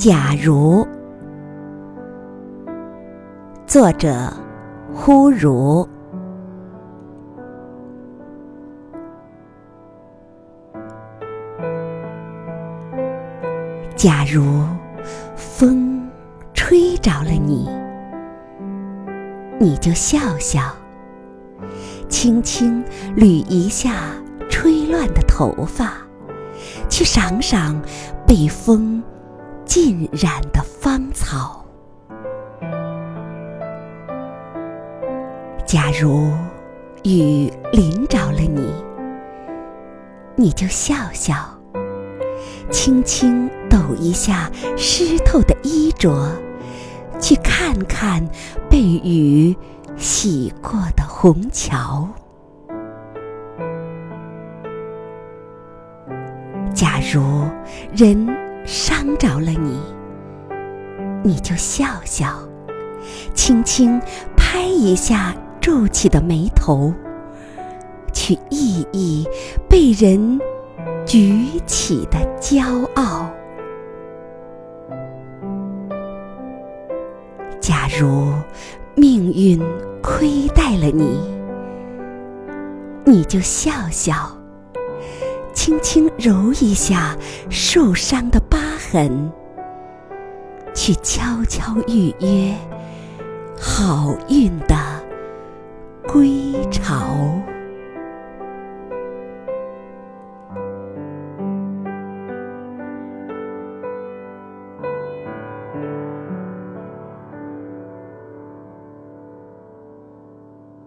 假如，作者忽如。假如风吹着了你，你就笑笑，轻轻捋一下吹乱的头发，去赏赏被风浸染的芳草。假如雨淋着了你，你就笑笑。轻轻抖一下湿透的衣着，去看看被雨洗过的虹桥。假如人伤着了你，你就笑笑，轻轻拍一下皱起的眉头，去忆忆被人。举起的骄傲。假如命运亏待了你，你就笑笑，轻轻揉一下受伤的疤痕，去悄悄预约好运的归巢。